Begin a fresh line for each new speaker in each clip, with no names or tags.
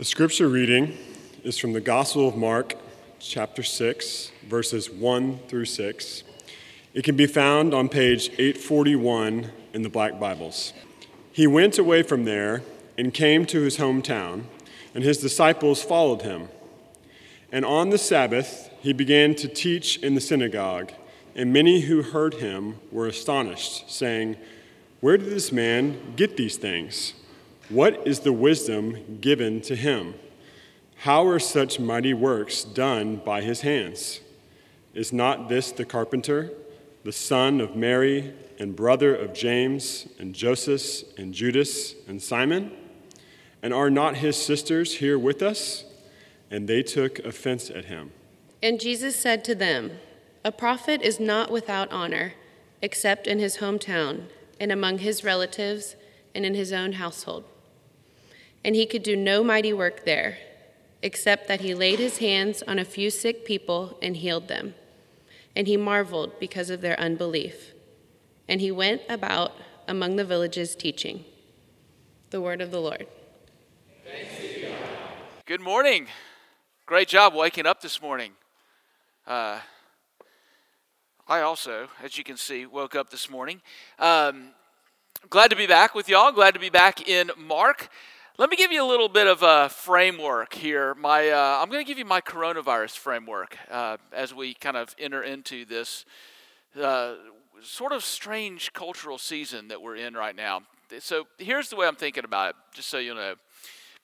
The scripture reading is from the Gospel of Mark, chapter 6, verses 1 through 6. It can be found on page 841 in the Black Bibles. He went away from there and came to his hometown, and his disciples followed him. And on the Sabbath, he began to teach in the synagogue, and many who heard him were astonished, saying, Where did this man get these things? What is the wisdom given to him? How are such mighty works done by his hands? Is not this the carpenter, the son of Mary, and brother of James, and Joseph, and Judas, and Simon? And are not his sisters here with us? And they took offense at him.
And Jesus said to them, A prophet is not without honor, except in his hometown, and among his relatives, and in his own household. And he could do no mighty work there, except that he laid his hands on a few sick people and healed them. And he marveled because of their unbelief. And he went about among the villages teaching. The word of the Lord.
Good morning. Great job waking up this morning. Uh, I also, as you can see, woke up this morning. Um, glad to be back with y'all. Glad to be back in Mark. Let me give you a little bit of a framework here. My, uh, I'm going to give you my coronavirus framework uh, as we kind of enter into this uh, sort of strange cultural season that we're in right now. So here's the way I'm thinking about it, just so you know.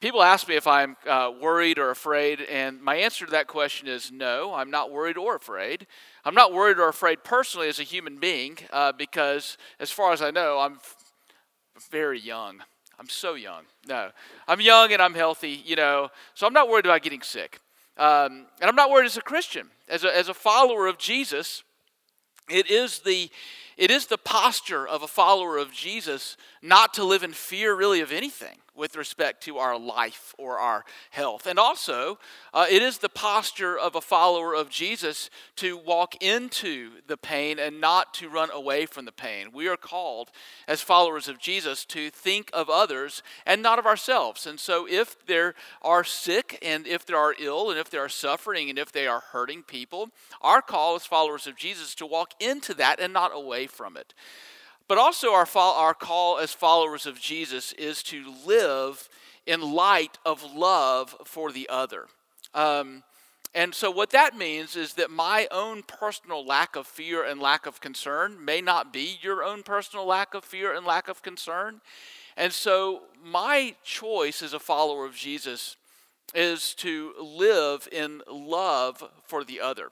People ask me if I'm uh, worried or afraid, and my answer to that question is no, I'm not worried or afraid. I'm not worried or afraid personally as a human being uh, because, as far as I know, I'm very young. I'm so young. No, I'm young and I'm healthy, you know, so I'm not worried about getting sick. Um, and I'm not worried as a Christian, as a, as a follower of Jesus. It is the it is the posture of a follower of Jesus not to live in fear really of anything with respect to our life or our health. And also, uh, it is the posture of a follower of Jesus to walk into the pain and not to run away from the pain. We are called, as followers of Jesus, to think of others and not of ourselves. And so, if there are sick and if there are ill and if there are suffering and if they are hurting people, our call as followers of Jesus to walk into that and not away from it. But also, our, our call as followers of Jesus is to live in light of love for the other. Um, and so, what that means is that my own personal lack of fear and lack of concern may not be your own personal lack of fear and lack of concern. And so, my choice as a follower of Jesus is to live in love for the other.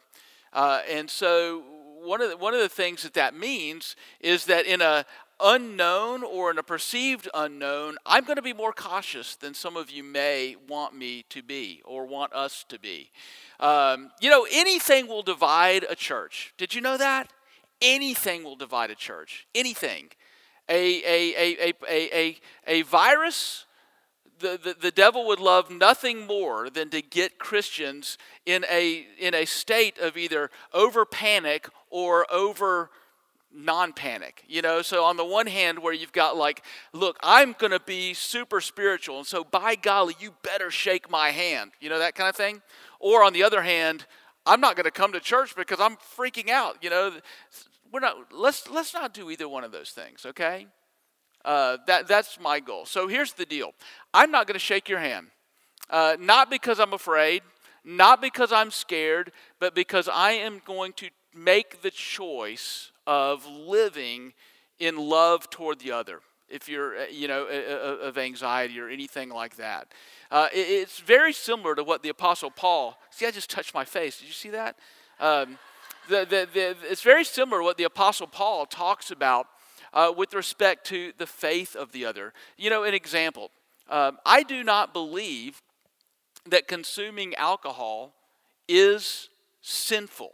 Uh, and so, one of the, one of the things that that means is that in a unknown or in a perceived unknown, I'm going to be more cautious than some of you may want me to be or want us to be. Um, you know, anything will divide a church. Did you know that? Anything will divide a church. Anything. A, a, a, a, a, a, virus the, the, the devil would love nothing more than to get Christians in a, in a state of either over panic or over non panic. You know, so on the one hand, where you've got like, look, I'm going to be super spiritual, and so by golly, you better shake my hand, you know, that kind of thing. Or on the other hand, I'm not going to come to church because I'm freaking out, you know. We're not, let's, let's not do either one of those things, okay? Uh, that, that's my goal. So here's the deal I'm not going to shake your hand. Uh, not because I'm afraid, not because I'm scared, but because I am going to make the choice of living in love toward the other. If you're, uh, you know, of anxiety or anything like that, uh, it's very similar to what the Apostle Paul. See, I just touched my face. Did you see that? Um, the, the, the, it's very similar to what the Apostle Paul talks about uh, with respect to the faith of the other. You know, an example um, I do not believe that consuming alcohol is sinful.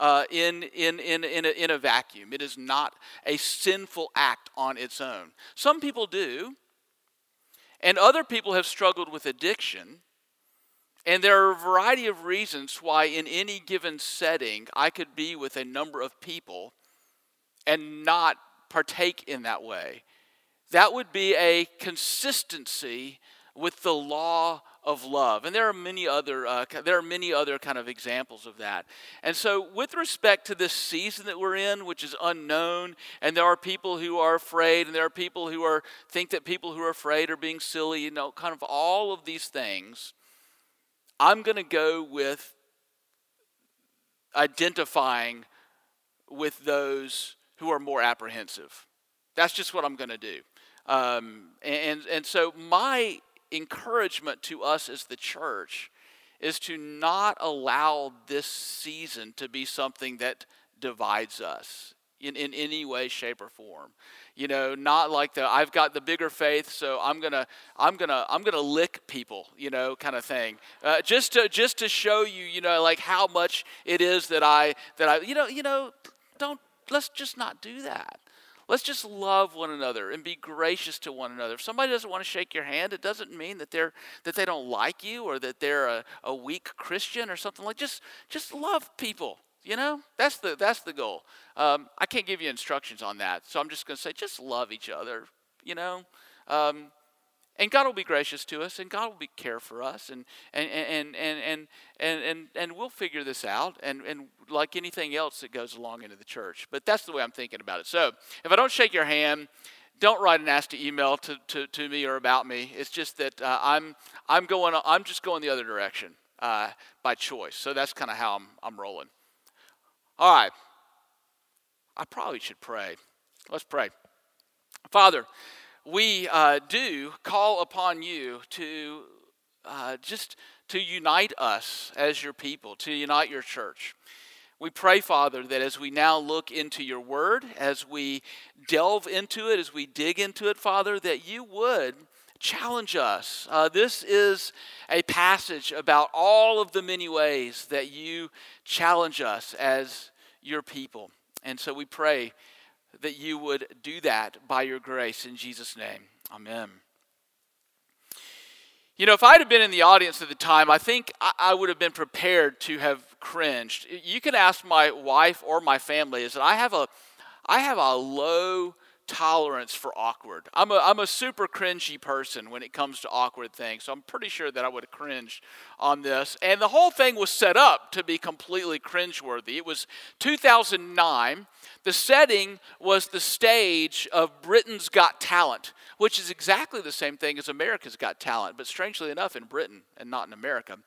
Uh, in, in, in, in, a, in a vacuum. It is not a sinful act on its own. Some people do, and other people have struggled with addiction. And there are a variety of reasons why, in any given setting, I could be with a number of people and not partake in that way. That would be a consistency with the law of love. And there are many other uh, there are many other kind of examples of that. And so with respect to this season that we're in, which is unknown, and there are people who are afraid and there are people who are think that people who are afraid are being silly, you know, kind of all of these things. I'm going to go with identifying with those who are more apprehensive. That's just what I'm going to do. Um, and, and so, my encouragement to us as the church is to not allow this season to be something that divides us in, in any way, shape, or form. You know, not like the I've got the bigger faith, so I'm gonna I'm gonna I'm gonna lick people, you know, kind of thing. Uh, just to just to show you, you know, like how much it is that I that I you know you know don't let's just not do that. Let's just love one another and be gracious to one another. If somebody doesn't want to shake your hand, it doesn't mean that they're that they don't like you or that they're a, a weak Christian or something like. Just just love people. You know, that's the that's the goal. Um, I can't give you instructions on that, so I'm just going to say just love each other. You know, um, and God will be gracious to us, and God will be care for us, and and and and and and and, and we'll figure this out, and and like anything else that goes along into the church. But that's the way I'm thinking about it. So if I don't shake your hand, don't write a nasty email to, to, to me or about me. It's just that uh, I'm I'm going I'm just going the other direction uh, by choice. So that's kind of how I'm I'm rolling. All right. I probably should pray. Let's pray. Father we uh, do call upon you to uh, just to unite us as your people, to unite your church. We pray, Father, that as we now look into your word, as we delve into it, as we dig into it, Father, that you would challenge us. Uh, this is a passage about all of the many ways that you challenge us as your people. And so we pray that you would do that by your grace in Jesus' name. Amen. You know, if I'd have been in the audience at the time, I think I would have been prepared to have cringed. You can ask my wife or my family, is that I have a I have a low tolerance for awkward. I'm a, I'm a super cringy person when it comes to awkward things, so I'm pretty sure that I would have cringed on this. And the whole thing was set up to be completely cringeworthy. It was 2009. The setting was the stage of Britain's Got Talent, which is exactly the same thing as America's Got Talent, but strangely enough, in Britain and not in America.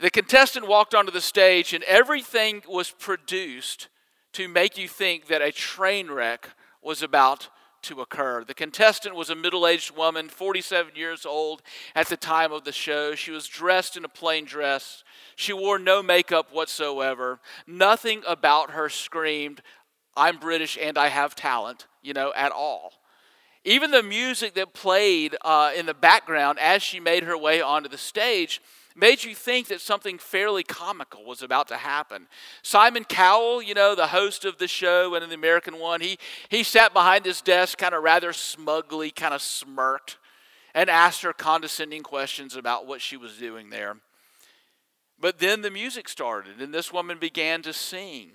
The contestant walked onto the stage, and everything was produced to make you think that a train wreck was about to occur. The contestant was a middle aged woman, 47 years old at the time of the show. She was dressed in a plain dress. She wore no makeup whatsoever. Nothing about her screamed, I'm British and I have talent, you know, at all. Even the music that played uh, in the background as she made her way onto the stage made you think that something fairly comical was about to happen. Simon Cowell, you know, the host of the show and the American one, he, he sat behind his desk kind of rather smugly, kind of smirked, and asked her condescending questions about what she was doing there. But then the music started, and this woman began to sing.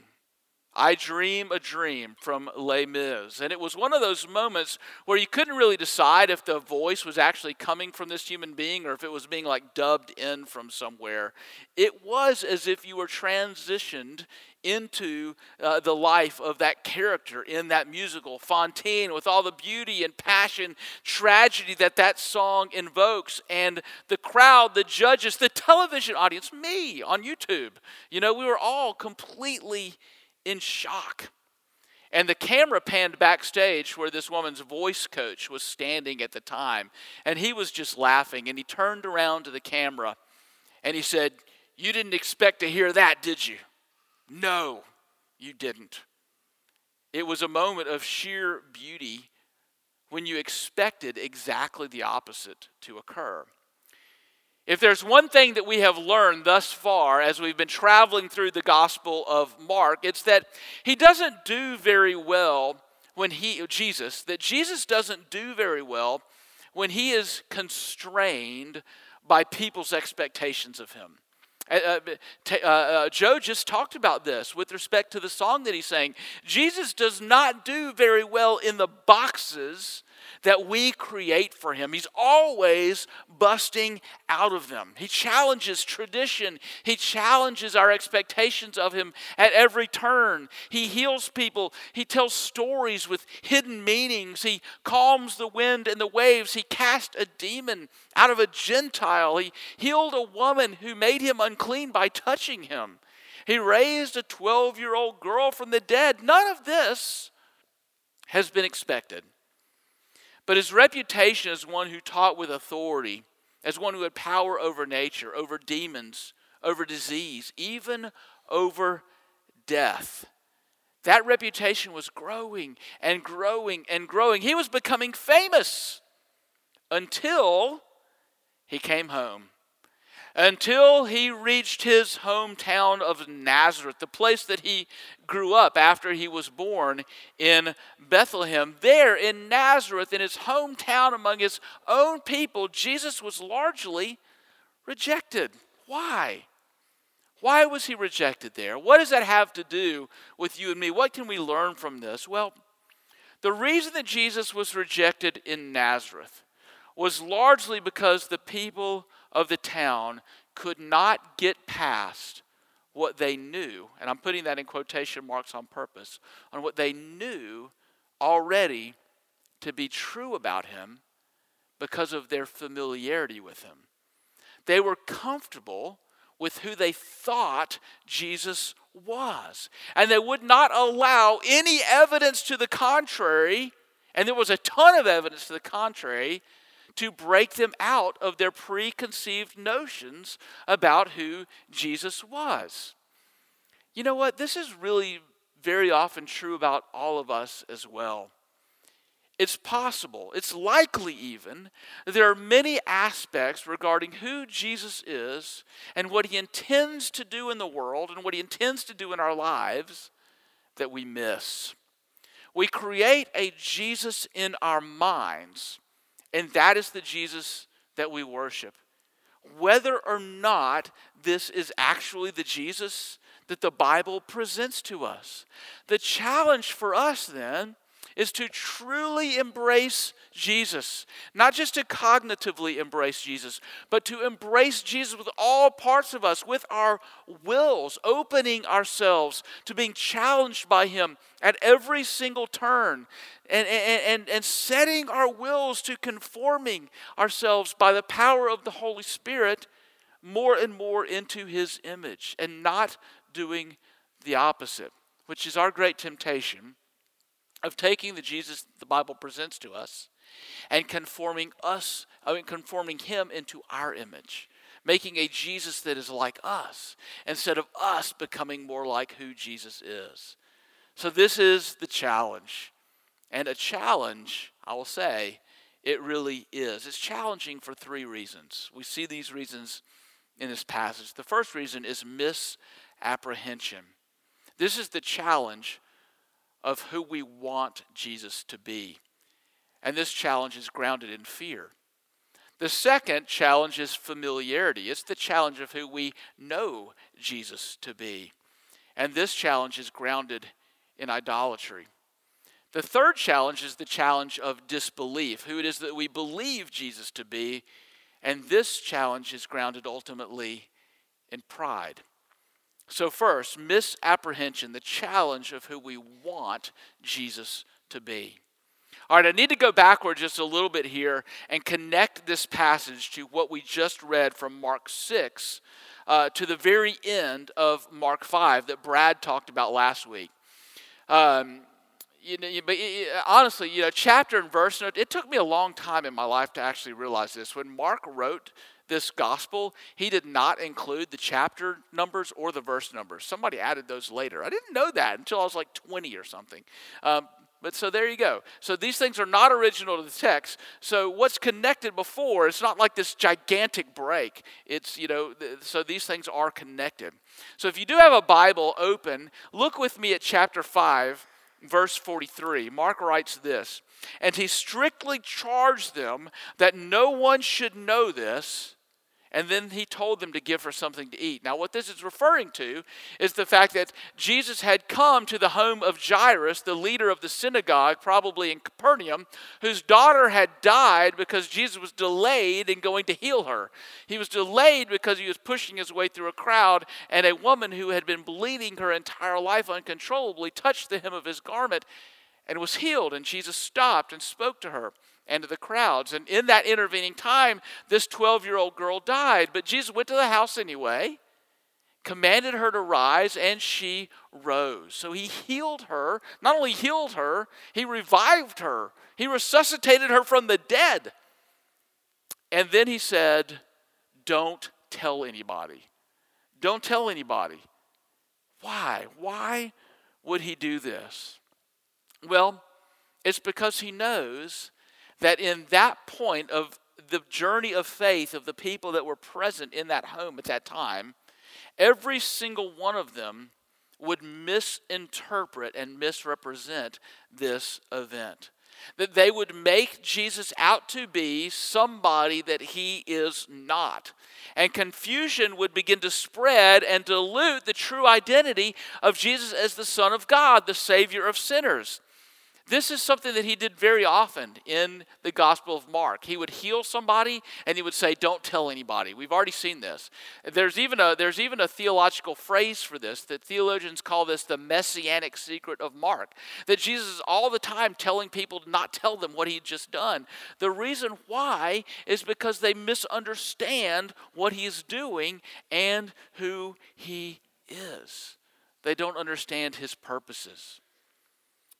I Dream a Dream from Les Mis. And it was one of those moments where you couldn't really decide if the voice was actually coming from this human being or if it was being like dubbed in from somewhere. It was as if you were transitioned into uh, the life of that character in that musical, Fantine, with all the beauty and passion, tragedy that that song invokes. And the crowd, the judges, the television audience, me on YouTube, you know, we were all completely in shock. And the camera panned backstage where this woman's voice coach was standing at the time. And he was just laughing. And he turned around to the camera and he said, You didn't expect to hear that, did you? No, you didn't. It was a moment of sheer beauty when you expected exactly the opposite to occur. If there's one thing that we have learned thus far as we've been traveling through the Gospel of Mark, it's that he doesn't do very well when he, Jesus, that Jesus doesn't do very well when he is constrained by people's expectations of him. Uh, uh, uh, uh, Joe just talked about this with respect to the song that he's saying. Jesus does not do very well in the boxes that we create for him. He's always busting out of them. He challenges tradition, he challenges our expectations of him at every turn. He heals people, he tells stories with hidden meanings, he calms the wind and the waves, he cast a demon out of a Gentile, he healed a woman who made him unclean by touching him. He raised a 12 year old girl from the dead. None of this has been expected. But his reputation as one who taught with authority, as one who had power over nature, over demons, over disease, even over death. That reputation was growing and growing and growing. He was becoming famous until he came home until he reached his hometown of Nazareth, the place that he grew up after he was born in Bethlehem. There in Nazareth, in his hometown among his own people, Jesus was largely rejected. Why? Why was he rejected there? What does that have to do with you and me? What can we learn from this? Well, the reason that Jesus was rejected in Nazareth was largely because the people of the town could not get past what they knew, and I'm putting that in quotation marks on purpose, on what they knew already to be true about him because of their familiarity with him. They were comfortable with who they thought Jesus was, and they would not allow any evidence to the contrary, and there was a ton of evidence to the contrary to break them out of their preconceived notions about who Jesus was. You know what? This is really very often true about all of us as well. It's possible, it's likely even, there are many aspects regarding who Jesus is and what he intends to do in the world and what he intends to do in our lives that we miss. We create a Jesus in our minds and that is the Jesus that we worship. Whether or not this is actually the Jesus that the Bible presents to us. The challenge for us then is to truly embrace Jesus. Not just to cognitively embrace Jesus, but to embrace Jesus with all parts of us, with our wills, opening ourselves to being challenged by Him at every single turn, and, and, and, and setting our wills to conforming ourselves by the power of the Holy Spirit more and more into His image, and not doing the opposite, which is our great temptation of taking the Jesus the Bible presents to us and conforming us, I mean, conforming him into our image, making a Jesus that is like us instead of us becoming more like who Jesus is. So, this is the challenge. And a challenge, I will say, it really is. It's challenging for three reasons. We see these reasons in this passage. The first reason is misapprehension. This is the challenge of who we want Jesus to be. And this challenge is grounded in fear. The second challenge is familiarity. It's the challenge of who we know Jesus to be. And this challenge is grounded in idolatry. The third challenge is the challenge of disbelief, who it is that we believe Jesus to be. And this challenge is grounded ultimately in pride. So, first, misapprehension, the challenge of who we want Jesus to be. All right, I need to go backward just a little bit here and connect this passage to what we just read from Mark 6 uh, to the very end of Mark 5 that Brad talked about last week. Um, you know, but honestly, you know, chapter and verse, it took me a long time in my life to actually realize this. When Mark wrote this gospel, he did not include the chapter numbers or the verse numbers. Somebody added those later. I didn't know that until I was like 20 or something. Um, but so there you go. So these things are not original to the text. So what's connected before, it's not like this gigantic break. It's, you know, so these things are connected. So if you do have a Bible open, look with me at chapter 5, verse 43. Mark writes this And he strictly charged them that no one should know this and then he told them to give her something to eat. Now, what this is referring to is the fact that Jesus had come to the home of Jairus, the leader of the synagogue, probably in Capernaum, whose daughter had died because Jesus was delayed in going to heal her. He was delayed because he was pushing his way through a crowd, and a woman who had been bleeding her entire life uncontrollably touched the hem of his garment and was healed. And Jesus stopped and spoke to her and to the crowds. And in that intervening time, this 12 year old girl died. But Jesus went to the house anyway, commanded her to rise, and she rose. So he healed her, not only healed her, he revived her, he resuscitated her from the dead. And then he said, Don't tell anybody. Don't tell anybody. Why? Why would he do this? Well, it's because he knows that in that point of the journey of faith of the people that were present in that home at that time, every single one of them would misinterpret and misrepresent this event. That they would make Jesus out to be somebody that he is not. And confusion would begin to spread and dilute the true identity of Jesus as the Son of God, the Savior of sinners. This is something that he did very often in the Gospel of Mark. He would heal somebody and he would say, Don't tell anybody. We've already seen this. There's even a, there's even a theological phrase for this that theologians call this the messianic secret of Mark. That Jesus is all the time telling people to not tell them what he had just done. The reason why is because they misunderstand what he is doing and who he is. They don't understand his purposes.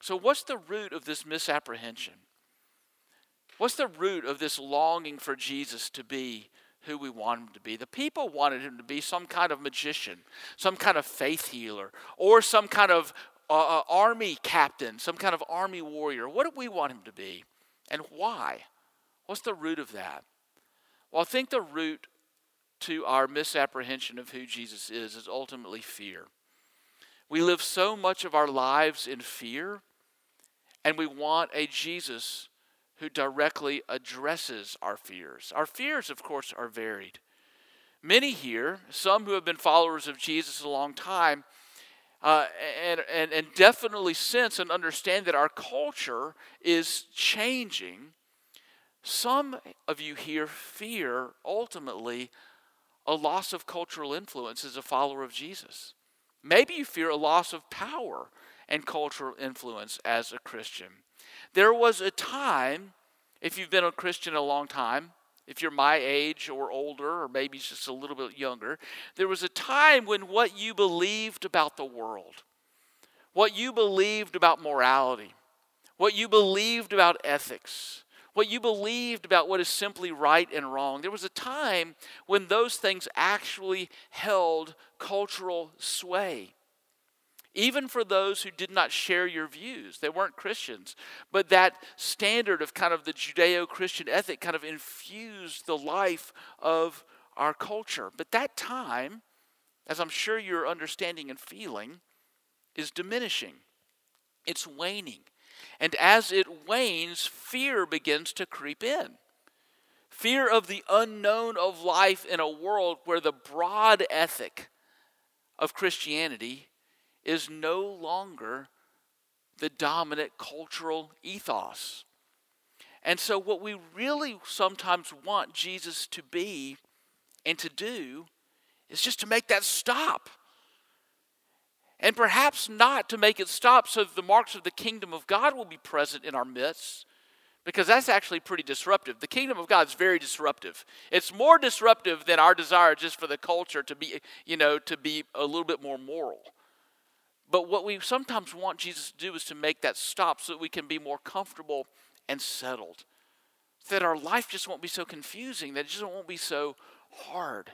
So, what's the root of this misapprehension? What's the root of this longing for Jesus to be who we want him to be? The people wanted him to be some kind of magician, some kind of faith healer, or some kind of uh, uh army captain, some kind of army warrior. What do we want him to be? And why? What's the root of that? Well, I think the root to our misapprehension of who Jesus is is ultimately fear. We live so much of our lives in fear and we want a Jesus who directly addresses our fears. Our fears, of course, are varied. Many here, some who have been followers of Jesus a long time, uh, and, and, and definitely sense and understand that our culture is changing. Some of you here fear ultimately a loss of cultural influence as a follower of Jesus. Maybe you fear a loss of power and cultural influence as a Christian. There was a time, if you've been a Christian a long time, if you're my age or older, or maybe just a little bit younger, there was a time when what you believed about the world, what you believed about morality, what you believed about ethics, what you believed about what is simply right and wrong, there was a time when those things actually held cultural sway even for those who did not share your views. They weren't Christians. But that standard of kind of the Judeo Christian ethic kind of infused the life of our culture. But that time, as I'm sure you're understanding and feeling, is diminishing, it's waning. And as it wanes, fear begins to creep in. Fear of the unknown of life in a world where the broad ethic of Christianity is no longer the dominant cultural ethos. And so, what we really sometimes want Jesus to be and to do is just to make that stop. And perhaps not to make it stop so the marks of the kingdom of God will be present in our midst, because that's actually pretty disruptive. The kingdom of God is very disruptive. It's more disruptive than our desire just for the culture to be, you know, to be a little bit more moral. But what we sometimes want Jesus to do is to make that stop so that we can be more comfortable and settled. That our life just won't be so confusing, that it just won't be so hard.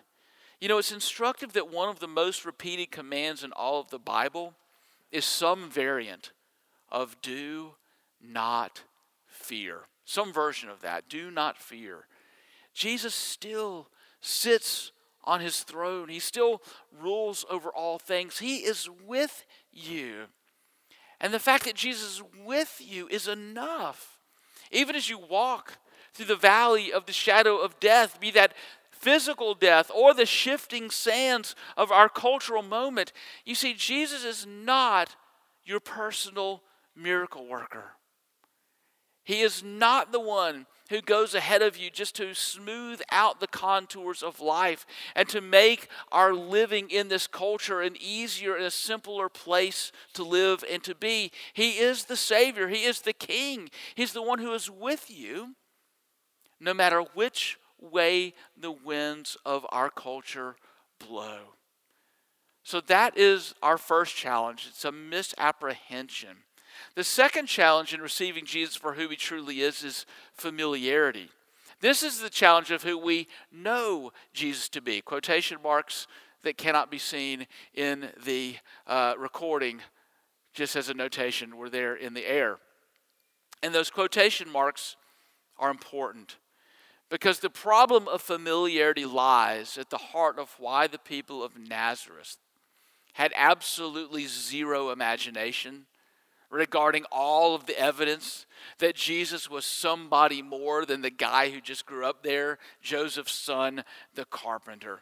You know, it's instructive that one of the most repeated commands in all of the Bible is some variant of do not fear. Some version of that. Do not fear. Jesus still sits on his throne. He still rules over all things. He is with you. And the fact that Jesus is with you is enough. Even as you walk through the valley of the shadow of death, be that physical death or the shifting sands of our cultural moment. You see, Jesus is not your personal miracle worker. He is not the one who goes ahead of you just to smooth out the contours of life and to make our living in this culture an easier and a simpler place to live and to be. He is the Savior, He is the King, He's the one who is with you no matter which way the winds of our culture blow. So that is our first challenge. It's a misapprehension. The second challenge in receiving Jesus for who he truly is is familiarity. This is the challenge of who we know Jesus to be. Quotation marks that cannot be seen in the uh, recording, just as a notation, were there in the air. And those quotation marks are important because the problem of familiarity lies at the heart of why the people of Nazareth had absolutely zero imagination regarding all of the evidence that Jesus was somebody more than the guy who just grew up there, Joseph's son, the carpenter.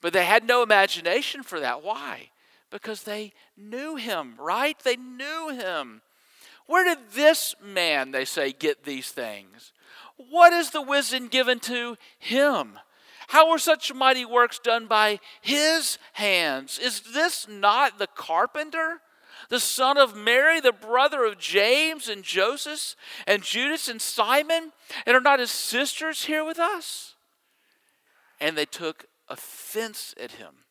But they had no imagination for that. Why? Because they knew him, right? They knew him. Where did this man, they say, get these things? What is the wisdom given to him? How were such mighty works done by his hands? Is this not the carpenter? The son of Mary, the brother of James and Joseph and Judas and Simon? And are not his sisters here with us? And they took offense at him.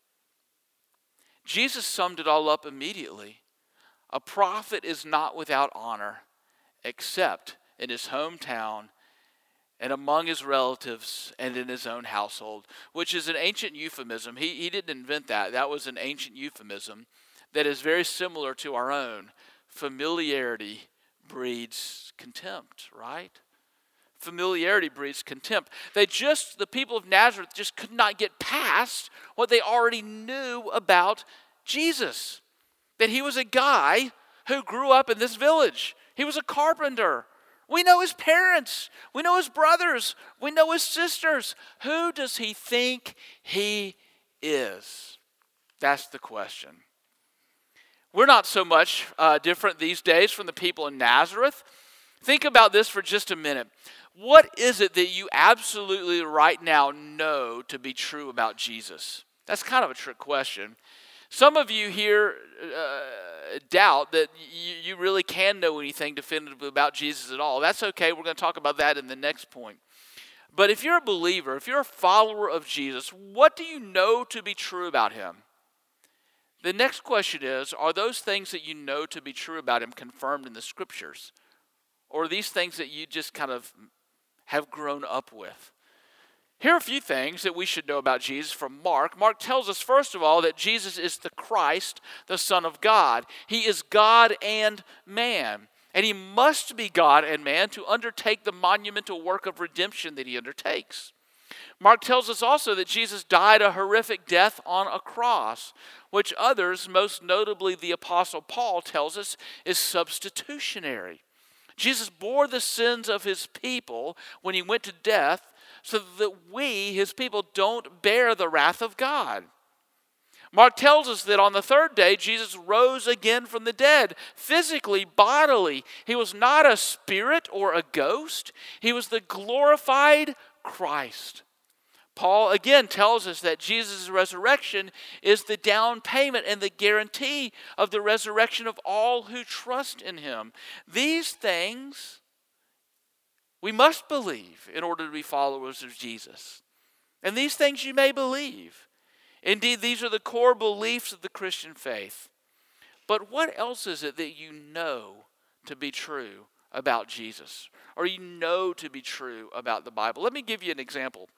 Jesus summed it all up immediately. A prophet is not without honor except in his hometown and among his relatives and in his own household, which is an ancient euphemism. He, he didn't invent that, that was an ancient euphemism that is very similar to our own. Familiarity breeds contempt, right? Familiarity breeds contempt. They just, the people of Nazareth, just could not get past what they already knew about Jesus. That he was a guy who grew up in this village, he was a carpenter. We know his parents. We know his brothers. We know his sisters. Who does he think he is? That's the question. We're not so much uh, different these days from the people in Nazareth. Think about this for just a minute. What is it that you absolutely right now know to be true about Jesus? That's kind of a trick question. Some of you here uh, doubt that you, you really can know anything definitively about Jesus at all. That's okay. We're going to talk about that in the next point. But if you're a believer, if you're a follower of Jesus, what do you know to be true about him? The next question is Are those things that you know to be true about him confirmed in the scriptures? Or are these things that you just kind of have grown up with? Here are a few things that we should know about Jesus from Mark. Mark tells us, first of all, that Jesus is the Christ, the Son of God. He is God and man. And he must be God and man to undertake the monumental work of redemption that he undertakes. Mark tells us also that Jesus died a horrific death on a cross, which others, most notably the Apostle Paul, tells us is substitutionary. Jesus bore the sins of his people when he went to death so that we, his people, don't bear the wrath of God. Mark tells us that on the third day, Jesus rose again from the dead, physically, bodily. He was not a spirit or a ghost, he was the glorified Christ. Paul again tells us that Jesus' resurrection is the down payment and the guarantee of the resurrection of all who trust in him. These things we must believe in order to be followers of Jesus. And these things you may believe. Indeed, these are the core beliefs of the Christian faith. But what else is it that you know to be true about Jesus? Or you know to be true about the Bible? Let me give you an example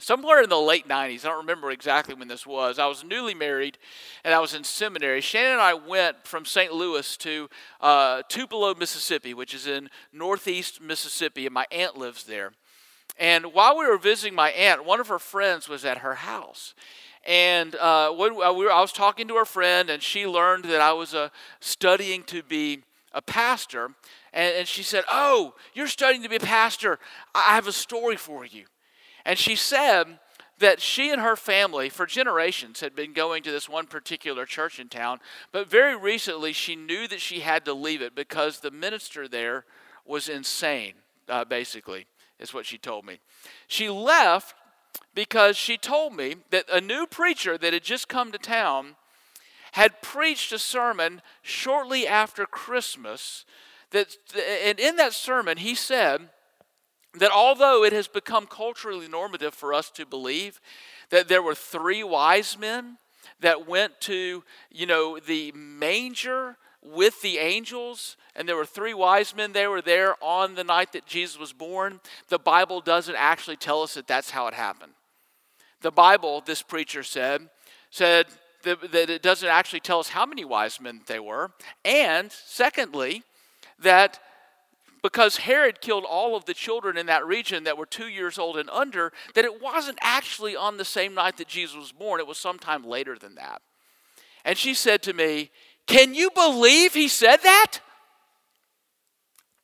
somewhere in the late 90s, I don't remember exactly when this was, I was newly married and I was in seminary. Shannon and I went from St. Louis to uh, Tupelo, Mississippi, which is in northeast Mississippi, and my aunt lives there. And while we were visiting my aunt, one of her friends was at her house. And uh, when uh, I was talking to her friend, and she learned that I was uh, studying to be a pastor. And, and she said, Oh, you're studying to be a pastor. I have a story for you. And she said that she and her family, for generations, had been going to this one particular church in town, but very recently she knew that she had to leave it because the minister there was insane, uh, basically, is what she told me. She left because she told me that a new preacher that had just come to town had preached a sermon shortly after Christmas. That, and in that sermon, he said that although it has become culturally normative for us to believe that there were three wise men that went to, you know, the manger with the angels, and there were three wise men. They were there on the night that Jesus was born. The Bible doesn't actually tell us that that's how it happened. The Bible, this preacher said, said that it doesn't actually tell us how many wise men they were. And secondly, that because Herod killed all of the children in that region that were two years old and under, that it wasn't actually on the same night that Jesus was born, it was sometime later than that. And she said to me, Can you believe he said that?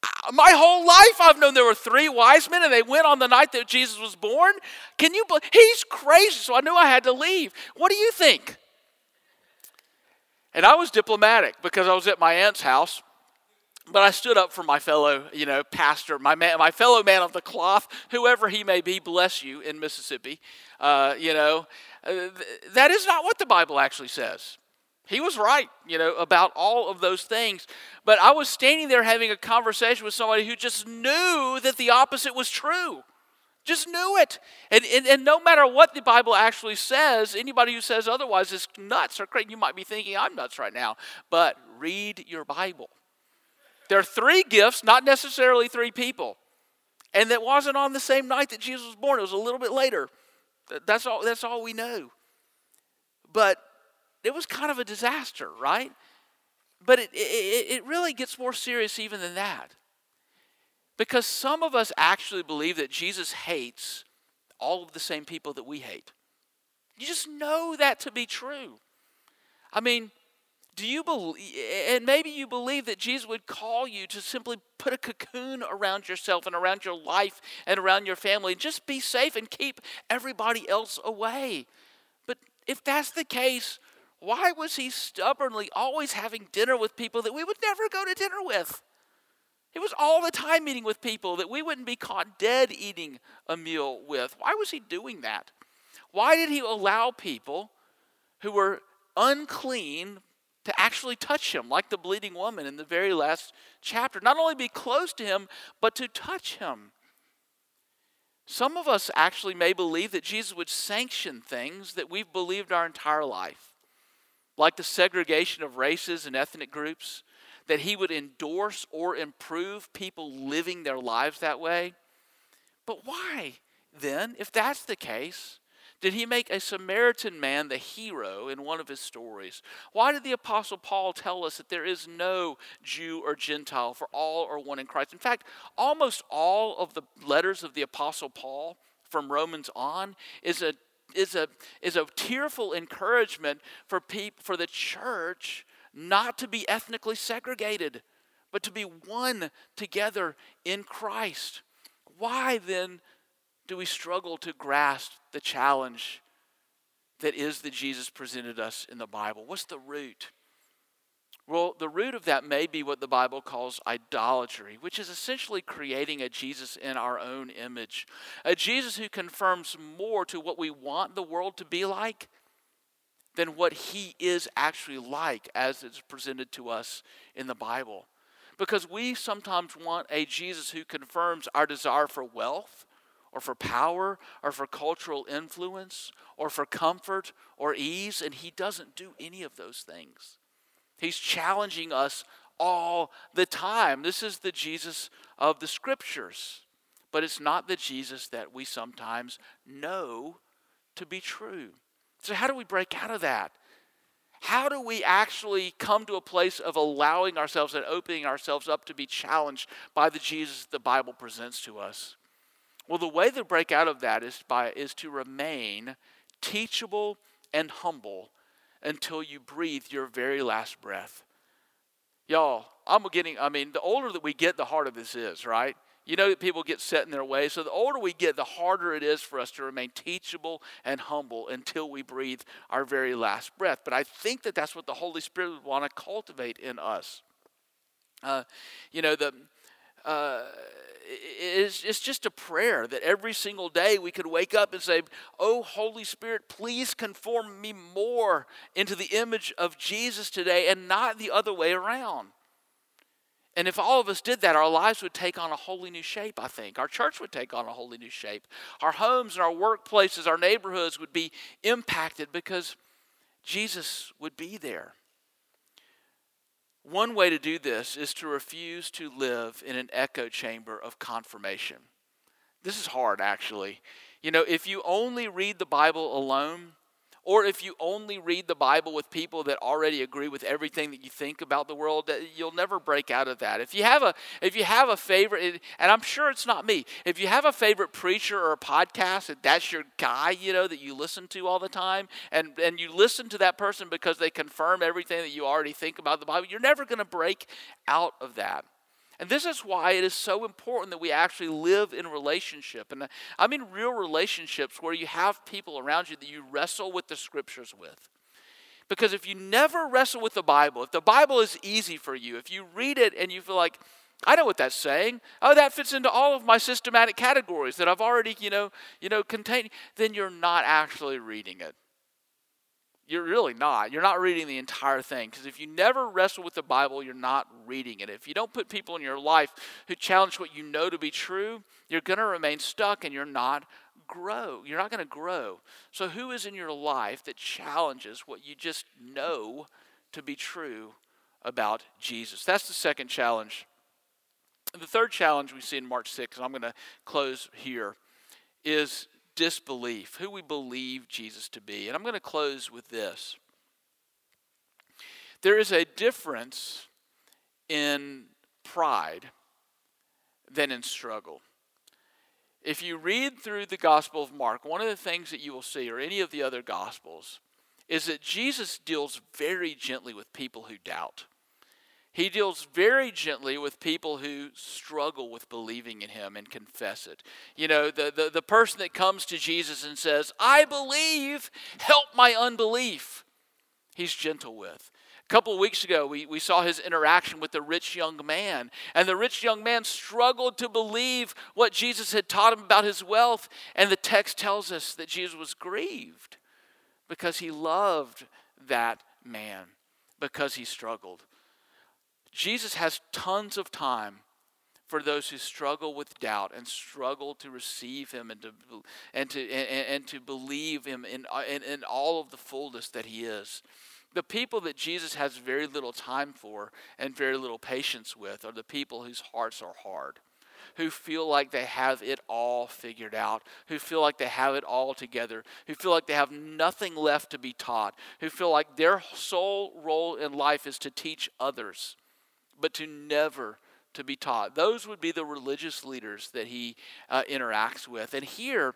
Uh, my whole life I've known there were three wise men and they went on the night that Jesus was born. Can you believe? He's crazy, so I knew I had to leave. What do you think? And I was diplomatic because I was at my aunt's house but I stood up for my fellow, you know, pastor, my man, my fellow man of the cloth, whoever he may be. Bless you in Mississippi. Uh, you know, uh, that is not what the Bible actually says. He was right, you know, about all of those things. But I was standing there having a conversation with somebody who just knew that the opposite was true. Just knew it. And, and, and no matter what the Bible actually says, anybody who says otherwise is nuts or crazy. You might be thinking, I'm nuts right now. But read your Bible. There are three gifts, not necessarily three people. And that wasn't on the same night that Jesus was born. It was a little bit later. That's all, that's all we know. But it was kind of a disaster, right? But it, it, it really gets more serious even than that. Because some of us actually believe that Jesus hates all of the same people that we hate. You just know that to be true. I mean, do you believe, and maybe you believe that Jesus would call you to simply put a cocoon around yourself and around your life and around your family. And just be safe and keep everybody else away. But if that's the case, why was he stubbornly always having dinner with people that we would never go to dinner with? He was all the time meeting with people that we wouldn't be caught dead eating a meal with. Why was he doing that? Why did he allow people who were unclean to actually touch him, like the bleeding woman in the very last chapter. Not only be close to him, but to touch him. Some of us actually may believe that Jesus would sanction things that we've believed our entire life, like the segregation of races and ethnic groups, that he would endorse or improve people living their lives that way. But why then, if that's the case, did he make a Samaritan man the hero in one of his stories? Why did the Apostle Paul tell us that there is no Jew or Gentile, for all are one in Christ? In fact, almost all of the letters of the Apostle Paul from Romans on is a is a is a tearful encouragement for people for the church not to be ethnically segregated, but to be one together in Christ. Why then do we struggle to grasp the challenge that is that Jesus presented us in the Bible? What's the root? Well, the root of that may be what the Bible calls idolatry, which is essentially creating a Jesus in our own image. A Jesus who confirms more to what we want the world to be like than what he is actually like as it's presented to us in the Bible. Because we sometimes want a Jesus who confirms our desire for wealth or for power or for cultural influence or for comfort or ease, and he doesn't do any of those things. He's challenging us all the time. This is the Jesus of the scriptures, but it's not the Jesus that we sometimes know to be true. So, how do we break out of that? How do we actually come to a place of allowing ourselves and opening ourselves up to be challenged by the Jesus the Bible presents to us? Well, the way to break out of that is by is to remain teachable and humble until you breathe your very last breath. Y'all, I'm getting I mean, the older that we get, the harder this is, right? You know that people get set in their ways. So the older we get, the harder it is for us to remain teachable and humble until we breathe our very last breath. But I think that that's what the Holy Spirit would want to cultivate in us. Uh, you know, the. Uh, it's, it's just a prayer that every single day we could wake up and say, Oh, Holy Spirit, please conform me more into the image of Jesus today and not the other way around. And if all of us did that, our lives would take on a wholly new shape, I think. Our church would take on a wholly new shape. Our homes and our workplaces, our neighborhoods would be impacted because Jesus would be there. One way to do this is to refuse to live in an echo chamber of confirmation. This is hard, actually. You know, if you only read the Bible alone, or if you only read the Bible with people that already agree with everything that you think about the world, you'll never break out of that. If you have a if you have a favorite, and I'm sure it's not me, if you have a favorite preacher or a podcast, that's your guy, you know, that you listen to all the time, and and you listen to that person because they confirm everything that you already think about the Bible, you're never going to break out of that. And this is why it is so important that we actually live in relationship. And uh, I mean real relationships where you have people around you that you wrestle with the scriptures with. Because if you never wrestle with the Bible, if the Bible is easy for you, if you read it and you feel like, I know what that's saying. Oh, that fits into all of my systematic categories that I've already, you know, you know, contained, then you're not actually reading it. You're really not. You're not reading the entire thing. Because if you never wrestle with the Bible, you're not reading it. If you don't put people in your life who challenge what you know to be true, you're going to remain stuck and you're not grow. You're not going to grow. So, who is in your life that challenges what you just know to be true about Jesus? That's the second challenge. The third challenge we see in Mark 6, and I'm going to close here, is disbelief, who we believe Jesus to be. And I'm going to close with this. There is a difference in pride than in struggle. If you read through the Gospel of Mark, one of the things that you will see, or any of the other Gospels, is that Jesus deals very gently with people who doubt. He deals very gently with people who struggle with believing in him and confess it. You know, the, the, the person that comes to Jesus and says, I believe, help my unbelief, he's gentle with. A couple of weeks ago, we, we saw his interaction with the rich young man. And the rich young man struggled to believe what Jesus had taught him about his wealth. And the text tells us that Jesus was grieved because he loved that man, because he struggled. Jesus has tons of time for those who struggle with doubt and struggle to receive him and to and to and, and to believe him in, in in all of the fullness that he is. The people that Jesus has very little time for and very little patience with are the people whose hearts are hard, who feel like they have it all figured out, who feel like they have it all together, who feel like they have nothing left to be taught, who feel like their sole role in life is to teach others but to never to be taught. Those would be the religious leaders that he uh, interacts with. And here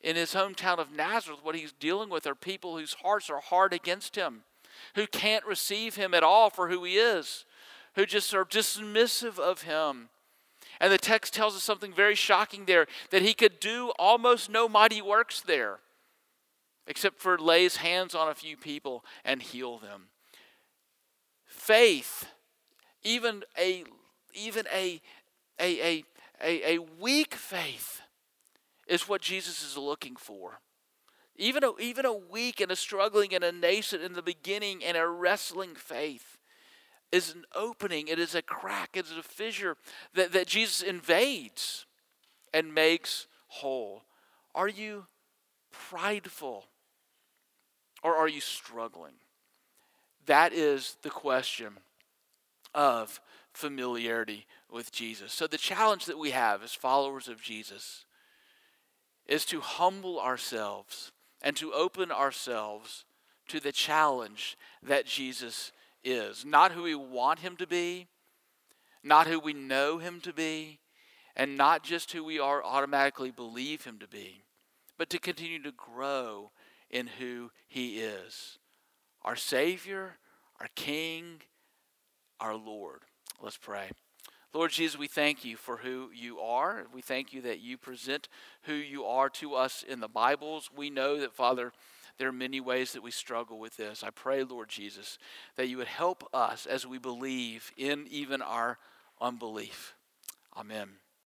in his hometown of Nazareth, what he's dealing with are people whose hearts are hard against him, who can't receive him at all for who he is, who just are dismissive of him. And the text tells us something very shocking there that he could do almost no mighty works there, except for lay his hands on a few people and heal them. Faith even a even a a a a, a weak faith is what Jesus is looking for. Even a, even a weak and a struggling and a nascent in the beginning and a wrestling faith is an opening, it is a crack, it is a fissure that, that Jesus invades and makes whole. Are you prideful or are you struggling? That is the question of familiarity with Jesus. So, the challenge that we have as followers of Jesus is to humble ourselves and to open ourselves to the challenge that Jesus is. Not who we want him to be, not who we know him to be, and not just who we are automatically believe him to be, but to continue to grow in who he is our Savior, our King, our Lord. Let's pray. Lord Jesus, we thank you for who you are. We thank you that you present who you are to us in the Bibles. We know that, Father, there are many ways that we struggle with this. I pray, Lord Jesus, that you would help us as we believe in even our unbelief. Amen.